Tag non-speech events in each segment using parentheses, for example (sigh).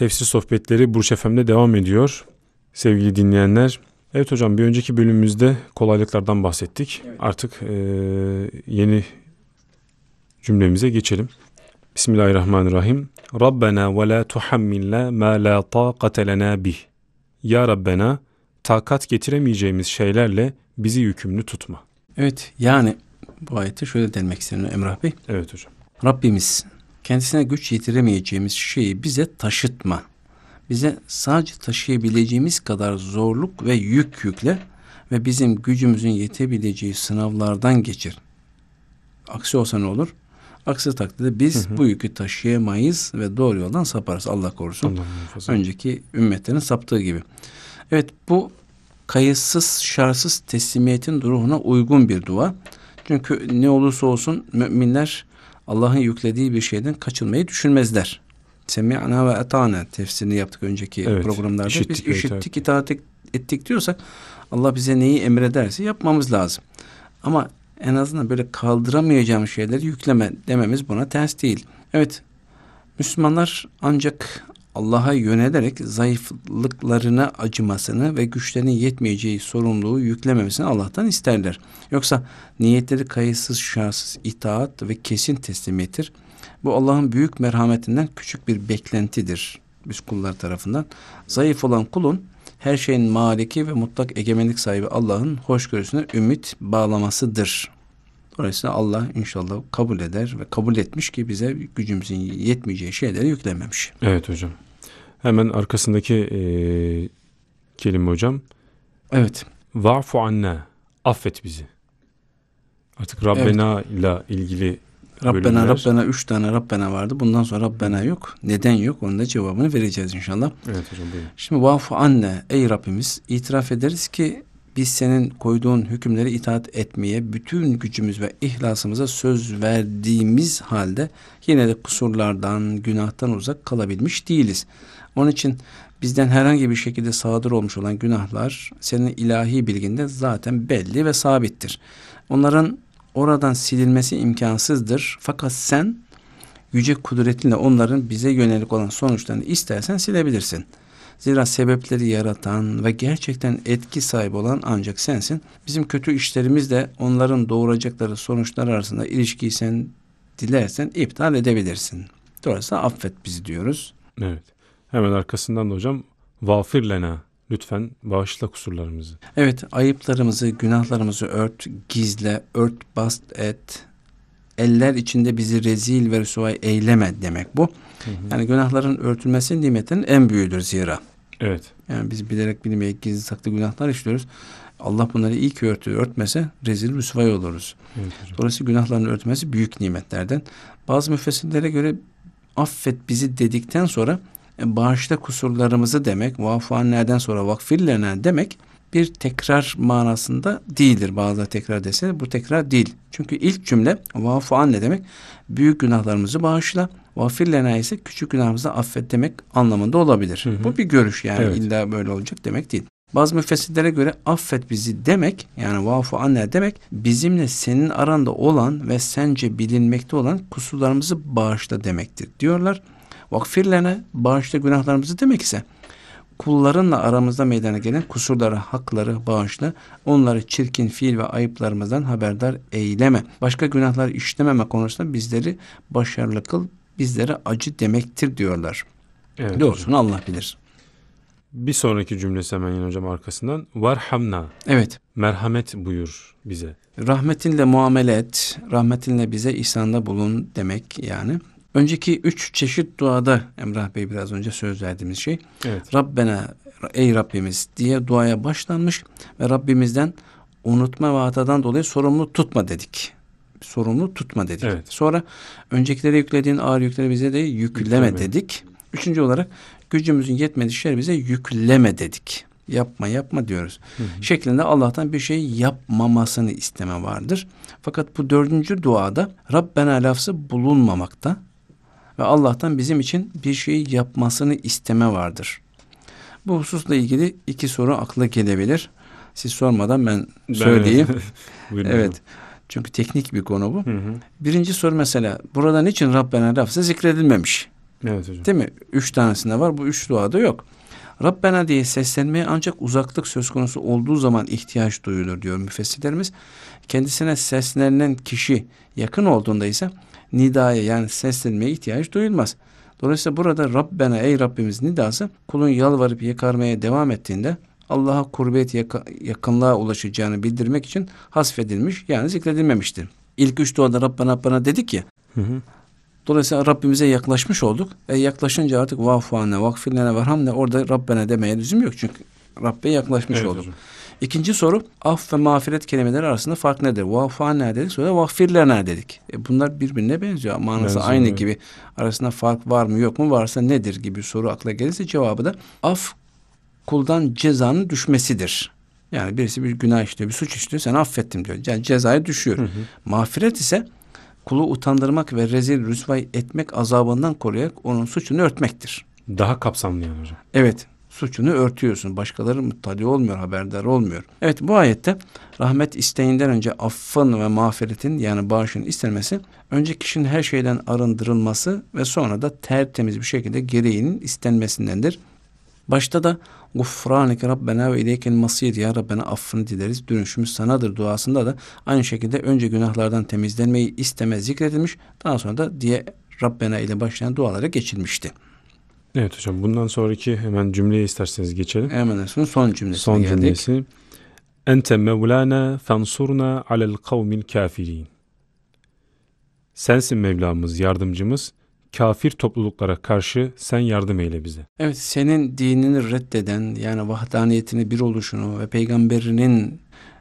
Tefsir sohbetleri Burç FM'de devam ediyor. Sevgili dinleyenler. Evet hocam bir önceki bölümümüzde kolaylıklardan bahsettik. Evet. Artık e, yeni cümlemize geçelim. Bismillahirrahmanirrahim. Rabbena ve la tuhammilna ma la taqate lena bih. Ya Rabbena takat getiremeyeceğimiz şeylerle bizi yükümlü tutma. Evet yani bu ayette şöyle denmek istiyorum Emrah Bey. Evet hocam. Rabbimiz kendisine güç yetiremeyeceğimiz şeyi bize taşıtma. Bize sadece taşıyabileceğimiz kadar zorluk ve yük yükle ve bizim gücümüzün yetebileceği sınavlardan geçir. Aksi olsa ne olur? Aksi takdirde biz hı hı. bu yükü taşıyamayız ve doğru yoldan saparız. Allah korusun. Allah Önceki ümmetlerin saptığı gibi. Evet bu kayıtsız, şartsız teslimiyetin ruhuna uygun bir dua. Çünkü ne olursa olsun müminler Allah'ın yüklediği bir şeyden kaçınmayı düşünmezler. Semi'na ve etana tefsirini yaptık önceki evet, programlarda. Işittik, Biz işittik, itaat ettik diyorsak Allah bize neyi emrederse yapmamız lazım. Ama en azından böyle kaldıramayacağım şeyleri yükleme dememiz buna ters değil. Evet Müslümanlar ancak Allah'a yönelerek zayıflıklarına acımasını ve güçlerinin yetmeyeceği sorumluluğu yüklememesini Allah'tan isterler. Yoksa niyetleri kayıtsız, şartsız, itaat ve kesin teslimiyettir. Bu Allah'ın büyük merhametinden küçük bir beklentidir biz kullar tarafından. Zayıf olan kulun her şeyin maliki ve mutlak egemenlik sahibi Allah'ın hoşgörüsüne ümit bağlamasıdır. Dolayısıyla Allah inşallah kabul eder ve kabul etmiş ki bize gücümüzün yetmeyeceği şeyleri yüklememiş. Evet hocam. Hemen arkasındaki e, kelime hocam. Evet. Va'fu anna. Affet bizi. Artık Rabbena evet. ile ilgili Rabbena bölümler. Rabbena üç tane Rabbena vardı. Bundan sonra Rabbena yok. Neden yok? Onun da cevabını vereceğiz inşallah. Evet hocam buyurun. Şimdi vafu anne ey Rabbimiz itiraf ederiz ki biz senin koyduğun hükümleri itaat etmeye bütün gücümüz ve ihlasımıza söz verdiğimiz halde yine de kusurlardan, günahtan uzak kalabilmiş değiliz. Onun için bizden herhangi bir şekilde sadır olmuş olan günahlar senin ilahi bilginde zaten belli ve sabittir. Onların oradan silinmesi imkansızdır. Fakat sen yüce kudretinle onların bize yönelik olan sonuçlarını istersen silebilirsin. Zira sebepleri yaratan ve gerçekten etki sahibi olan ancak sensin. Bizim kötü işlerimiz de onların doğuracakları sonuçlar arasında ilişkiyi sen dilersen iptal edebilirsin. Dolayısıyla affet bizi diyoruz. Evet. Hemen arkasından da hocam vafir lena lütfen bağışla kusurlarımızı. Evet ayıplarımızı, günahlarımızı ört, gizle, ört, bast et. Eller içinde bizi rezil ve rüsvay eyleme demek bu. Hı hı. Yani günahların örtülmesi nimetin en büyüğüdür zira. Evet. Yani biz bilerek bilmeyerek gizli saklı günahlar işliyoruz. Allah bunları iyi ki örtüyor. Örtmese rezil rüsvay oluruz. Evet, Dolayısıyla günahların örtmesi büyük nimetlerden. Bazı müfessirlere göre affet bizi dedikten sonra e, bağışla kusurlarımızı demek, vafu nereden sonra vakfirlene demek bir tekrar manasında değildir. Bazıları tekrar dese bu tekrar değil. Çünkü ilk cümle vafu ne demek? Büyük günahlarımızı bağışla. Vafirlena ise küçük günahımızı affet demek anlamında olabilir. Hı hı. Bu bir görüş yani evet. illa böyle olacak demek değil. Bazı müfessirlere göre affet bizi demek yani vafu anne demek bizimle senin aranda olan ve sence bilinmekte olan kusurlarımızı bağışla demektir diyorlar. Vakfirlene bağışla günahlarımızı demek ise kullarınla aramızda meydana gelen kusurları, hakları bağışla. Onları çirkin fiil ve ayıplarımızdan haberdar eyleme. Başka günahlar işlememe konusunda bizleri başarılı kıl, bizlere acı demektir diyorlar. Evet, Doğrusunu Allah bilir. Bir sonraki cümlesi hemen yine hocam arkasından. Varhamna. Evet. Merhamet buyur bize. Rahmetinle muamele et. Rahmetinle bize ihsanda bulun demek yani. Önceki üç çeşit duada Emrah Bey biraz önce söz verdiğimiz şey. Evet. Rabbena ey Rabbimiz diye duaya başlanmış ve Rabbimizden unutma ve hatadan dolayı sorumlu tutma dedik. Sorumlu tutma dedik. Evet. Sonra öncekilere yüklediğin ağır yükleri bize de yükleme, yükleme. dedik. Üçüncü olarak gücümüzün yetmediği şeyleri bize yükleme dedik. Yapma yapma diyoruz. Hı hı. Şeklinde Allah'tan bir şey yapmamasını isteme vardır. Fakat bu dördüncü duada Rabbena lafzı bulunmamakta ve Allah'tan bizim için bir şey yapmasını isteme vardır. Bu hususla ilgili iki soru akla gelebilir. Siz sormadan ben söyleyeyim. (laughs) evet. Çünkü teknik bir konu bu. Hı hı. Birinci soru mesela burada niçin Rabbena lafzı zikredilmemiş? Evet hocam. Değil mi? Üç tanesinde var. Bu üç duada yok. Rabbena diye seslenmeye ancak uzaklık söz konusu olduğu zaman ihtiyaç duyulur diyor müfessirlerimiz. Kendisine seslenen kişi yakın olduğunda ise nidaya yani seslenmeye ihtiyaç duyulmaz. Dolayısıyla burada Rabbena ey Rabbimiz nidası kulun yalvarıp yakarmaya devam ettiğinde Allah'a kurbet yakınlığa ulaşacağını bildirmek için hasfedilmiş yani zikredilmemiştir. İlk üç duada Rabbena Rabbena dedik ya Hı hı. Dolayısıyla Rabbimize yaklaşmış olduk. E yaklaşınca artık vafane, vakfirlene verhamne orada Rabbena demeye lüzum yok. Çünkü Rabbe yaklaşmış Evet olduk. hocam. İkinci soru af ve mağfiret kelimeleri arasında fark nedir? Vafane dedik sonra vakfirlene dedik. E bunlar birbirine benziyor. Manası Benziyor, aynı evet. gibi. Arasında fark var mı yok mu varsa nedir gibi soru akla gelirse cevabı da af kuldan cezanın düşmesidir. Yani birisi bir günah işliyor, bir suç işliyor, sen affettim diyor. Yani cezaya düşüyor. Hı hı. Mağfiret ise kulu utandırmak ve rezil rüsvay etmek azabından koruyarak onun suçunu örtmektir. Daha kapsamlı yani hocam. Evet, suçunu örtüyorsun. Başkaları muttali olmuyor, haberdar olmuyor. Evet, bu ayette rahmet isteğinden önce affın ve mağfiretin yani bağışın istenmesi, önce kişinin her şeyden arındırılması ve sonra da tertemiz bir şekilde gereğinin istenmesindendir. Başta da Gufranike Rabbena ve ileykel masir ya Rabbena affını dileriz. Dönüşümüz sanadır duasında da aynı şekilde önce günahlardan temizlenmeyi isteme zikredilmiş. Daha sonra da diye Rabbena ile başlayan dualara geçilmişti. Evet hocam bundan sonraki hemen cümleye isterseniz geçelim. Emanet'in son cümlesine Son geldik. cümlesi. Ente mevlana fansurna alel kavmil kafirin. Sensin Mevlamız, yardımcımız. Kafir topluluklara karşı sen yardım eyle bize. Evet senin dinini reddeden yani vahdaniyetini bir oluşunu ve peygamberinin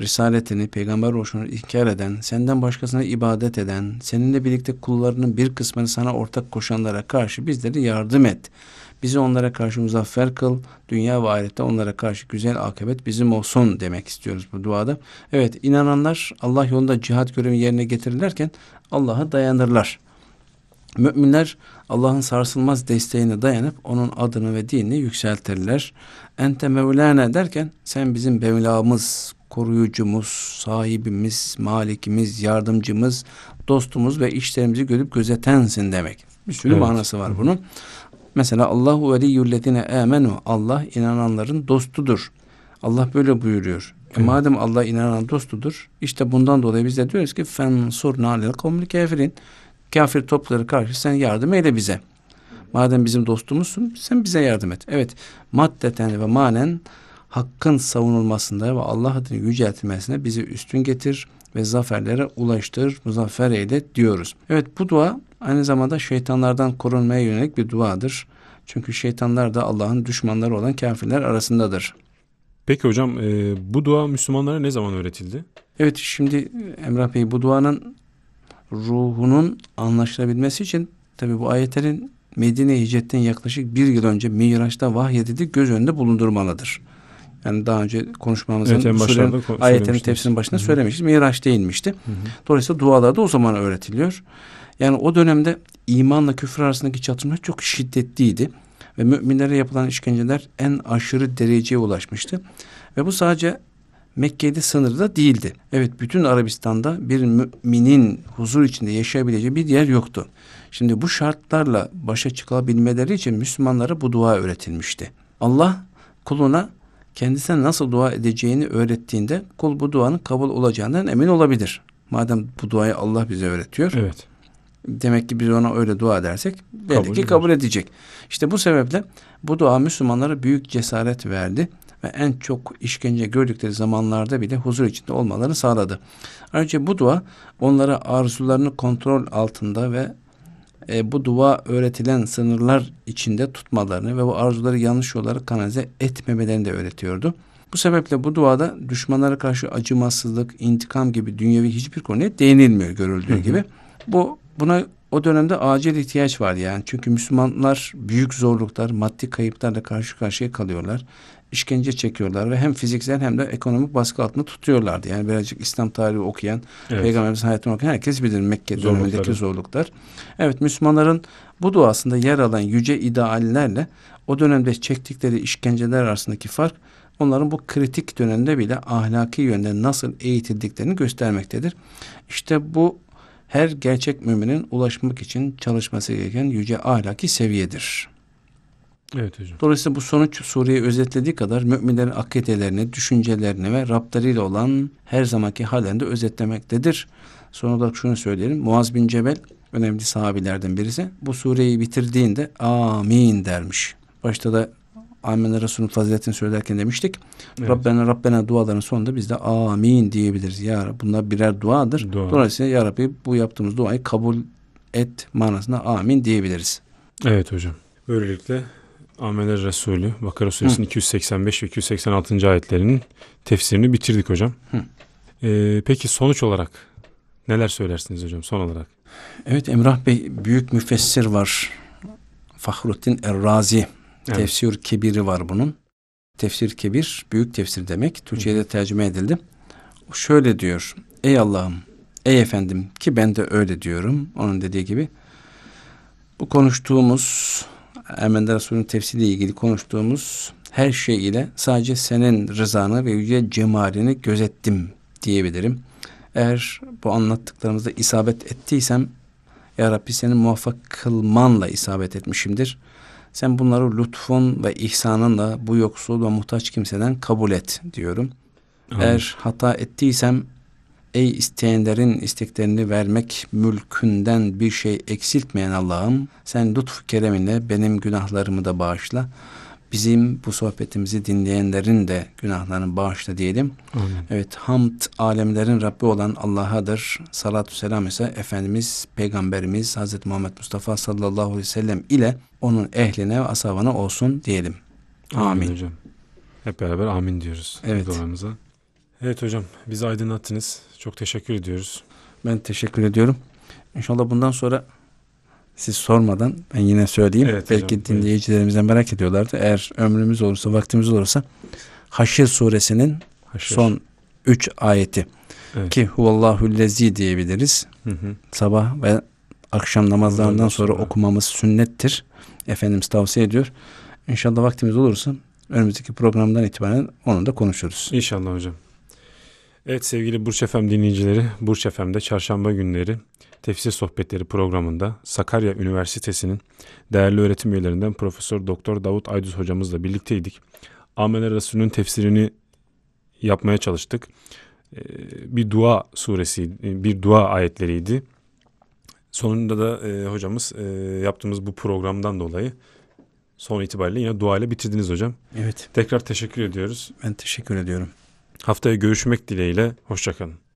risaletini, peygamber oluşunu inkar eden, senden başkasına ibadet eden, seninle birlikte kullarının bir kısmını sana ortak koşanlara karşı bizleri yardım et. Bizi onlara karşı muzaffer kıl, dünya ve ahirette onlara karşı güzel akıbet bizim olsun demek istiyoruz bu duada. Evet inananlar Allah yolunda cihat görevi yerine getirirlerken Allah'a dayanırlar. Müminler Allah'ın sarsılmaz desteğine dayanıp onun adını ve dinini yükseltirler. Ente Mevlana derken sen bizim Mevlamız, koruyucumuz, sahibimiz, malikimiz, yardımcımız, dostumuz ve işlerimizi görüp gözetensin demek. Bir sürü Evet. manası var bunun. Mesela Allahu veliyyullezine amenu. Allah inananların dostudur. Allah böyle buyuruyor. E Evet. madem Allah inanan dostudur, işte bundan dolayı biz de diyoruz ki fensurna alel kavmil kafirin. Kafir topları karşı sen yardım eyle bize. Madem bizim dostumuzsun sen bize yardım et. Evet maddeten ve manen hakkın savunulmasında ve Allah adını yüceltilmesine bizi üstün getir ve zaferlere ulaştır, muzaffer eyle diyoruz. Evet bu dua aynı zamanda şeytanlardan korunmaya yönelik bir duadır. Çünkü şeytanlar da Allah'ın düşmanları olan kafirler arasındadır. Peki hocam e, bu dua Müslümanlara ne zaman öğretildi? Evet şimdi Emrah Bey bu duanın ruhunun anlaşılabilmesi için tabi bu ayetlerin Medine hicretten yaklaşık bir yıl önce Miraç'ta vahyedildi göz önünde bulundurmalıdır. Yani daha önce konuşmamızın Evet, en bu başlarda surenin ko- ayetlerin söylemiştiniz. tefsirinin başında Hı hı. söylemişiz. Miraç değilmişti. Hı hı. Dolayısıyla dualar da o zaman öğretiliyor. Yani o dönemde imanla küfür arasındaki çatışma çok şiddetliydi. Ve müminlere yapılan işkenceler en aşırı dereceye ulaşmıştı. Ve bu sadece Mekke'de sınırlı da değildi. Evet bütün Arabistan'da bir müminin huzur içinde yaşayabileceği bir yer yoktu. Şimdi bu şartlarla başa çıkabilmeleri için Müslümanlara bu dua öğretilmişti. Allah kuluna kendisine nasıl dua edeceğini öğrettiğinde kul bu duanın kabul olacağından emin olabilir. Madem bu duayı Allah bize öğretiyor. Evet. Demek ki biz ona öyle dua edersek belli Kabul ki kabul edecek. İşte bu sebeple bu dua Müslümanlara büyük cesaret verdi ve en çok işkence gördükleri zamanlarda bile huzur içinde olmalarını sağladı. Ayrıca bu dua onlara arzularını kontrol altında ve e, bu dua öğretilen sınırlar içinde tutmalarını ve bu arzuları yanlış yollara kanalize etmemelerini de öğretiyordu. Bu sebeple bu duada düşmanlara karşı acımasızlık, intikam gibi dünyevi hiçbir konuya değinilmiyor görüldüğü Hı hı. gibi. Bu buna o dönemde acil ihtiyaç var yani. Çünkü Müslümanlar büyük zorluklar, maddi kayıplarla karşı karşıya kalıyorlar. İşkence çekiyorlar ve hem fiziksel hem de ekonomik baskı altında tutuyorlardı. Yani birazcık İslam tarihi okuyan, Evet. Peygamberimizin hayatını okuyan herkes bilir Mekke Zorlukları. dönemindeki zorluklar. Evet Müslümanların bu duasında yer alan yüce ideallerle o dönemde çektikleri işkenceler arasındaki fark onların bu kritik dönemde bile ahlaki yönden nasıl eğitildiklerini göstermektedir. İşte bu her gerçek müminin ulaşmak için çalışması gereken yüce ahlaki seviyedir. Evet hocam. Dolayısıyla bu sonuç sureyi özetlediği kadar müminlerin akidelerini, düşüncelerini ve Rablarıyla olan her zamanki hallerini de özetlemektedir. Son olarak şunu söyleyelim. Muaz bin Cebel önemli sahabilerden birisi. Bu sureyi bitirdiğinde amin dermiş. Başta da Amin Resul'ün faziletini söylerken demiştik. Evet. Rabbena Rabbena duaların sonunda biz de amin diyebiliriz. Ya Rabbi bunlar birer duadır. Dua. Dolayısıyla Ya Rabbi bu yaptığımız duayı kabul et manasında amin diyebiliriz. Evet hocam. Böylelikle Ameler Resulü Bakara Suresinin 285 ve 286. ayetlerinin tefsirini bitirdik hocam. Hı. Ee, peki sonuç olarak neler söylersiniz hocam son olarak? Evet Emrah Bey büyük müfessir var. Fahrettin Errazi. Evet. Tefsir kebiri var bunun. Tefsir kebir büyük tefsir demek. Türkçe'ye de tercüme edildi. O şöyle diyor. Ey Allah'ım, ey efendim ki ben de öyle diyorum. Onun dediği gibi. Bu konuştuğumuz Emende Resulü'nün tefsiriyle ilgili konuştuğumuz her şey ile sadece senin rızanı ve yüce cemalini gözettim diyebilirim. Eğer bu anlattıklarımızda isabet ettiysem ya Rabbi senin muvaffak kılmanla isabet etmişimdir. Sen bunları lütfun ve ihsanınla bu yoksul ve muhtaç kimseden kabul et diyorum. Amin. Eğer hata ettiysem ey isteyenlerin isteklerini vermek mülkünden bir şey eksiltmeyen Allah'ım sen lütfu kereminle benim günahlarımı da bağışla. Bizim bu sohbetimizi dinleyenlerin de günahlarını bağışla diyelim. Amin. Evet hamd alemlerin Rabbi olan Allah'adır. Salatü selam ise Efendimiz Peygamberimiz Hazreti Muhammed Mustafa sallallahu aleyhi ve sellem ile onun ehline ve ashabına olsun diyelim. Amin. hocam. Hep beraber amin diyoruz Evet. duamıza. Evet hocam bizi aydınlattınız. Çok teşekkür ediyoruz. Ben teşekkür ediyorum. İnşallah bundan sonra siz sormadan ben yine söyleyeyim. Evet Belki hocam, dinleyicilerimizden merak ediyorlardı. Eğer ömrümüz olursa, vaktimiz olursa Haşr suresinin Haşr. son üç ayeti Evet. ki huvallahu lezi diyebiliriz. Hı hı. Sabah ve akşam namazlarından Ondan sonra sonra. okumamız sünnettir. Efendimiz tavsiye ediyor. İnşallah vaktimiz olursa önümüzdeki programdan itibaren onu da konuşuruz. İnşallah hocam. Evet sevgili Burç Efem dinleyicileri, Burç Efem'de çarşamba günleri Tefsir Sohbetleri programında Sakarya Üniversitesi'nin değerli öğretim üyelerinden Profesör Doktor Davut Aydüz hocamızla birlikteydik. Amener Resulü'nün tefsirini yapmaya çalıştık. Ee, Bir dua suresi, bir dua ayetleriydi. Sonunda da e, hocamız e, yaptığımız bu programdan dolayı son itibariyle yine dua ile bitirdiniz hocam. Evet Tekrar teşekkür ediyoruz. ben teşekkür ediyorum. Haftaya görüşmek dileğiyle. Hoşçakalın.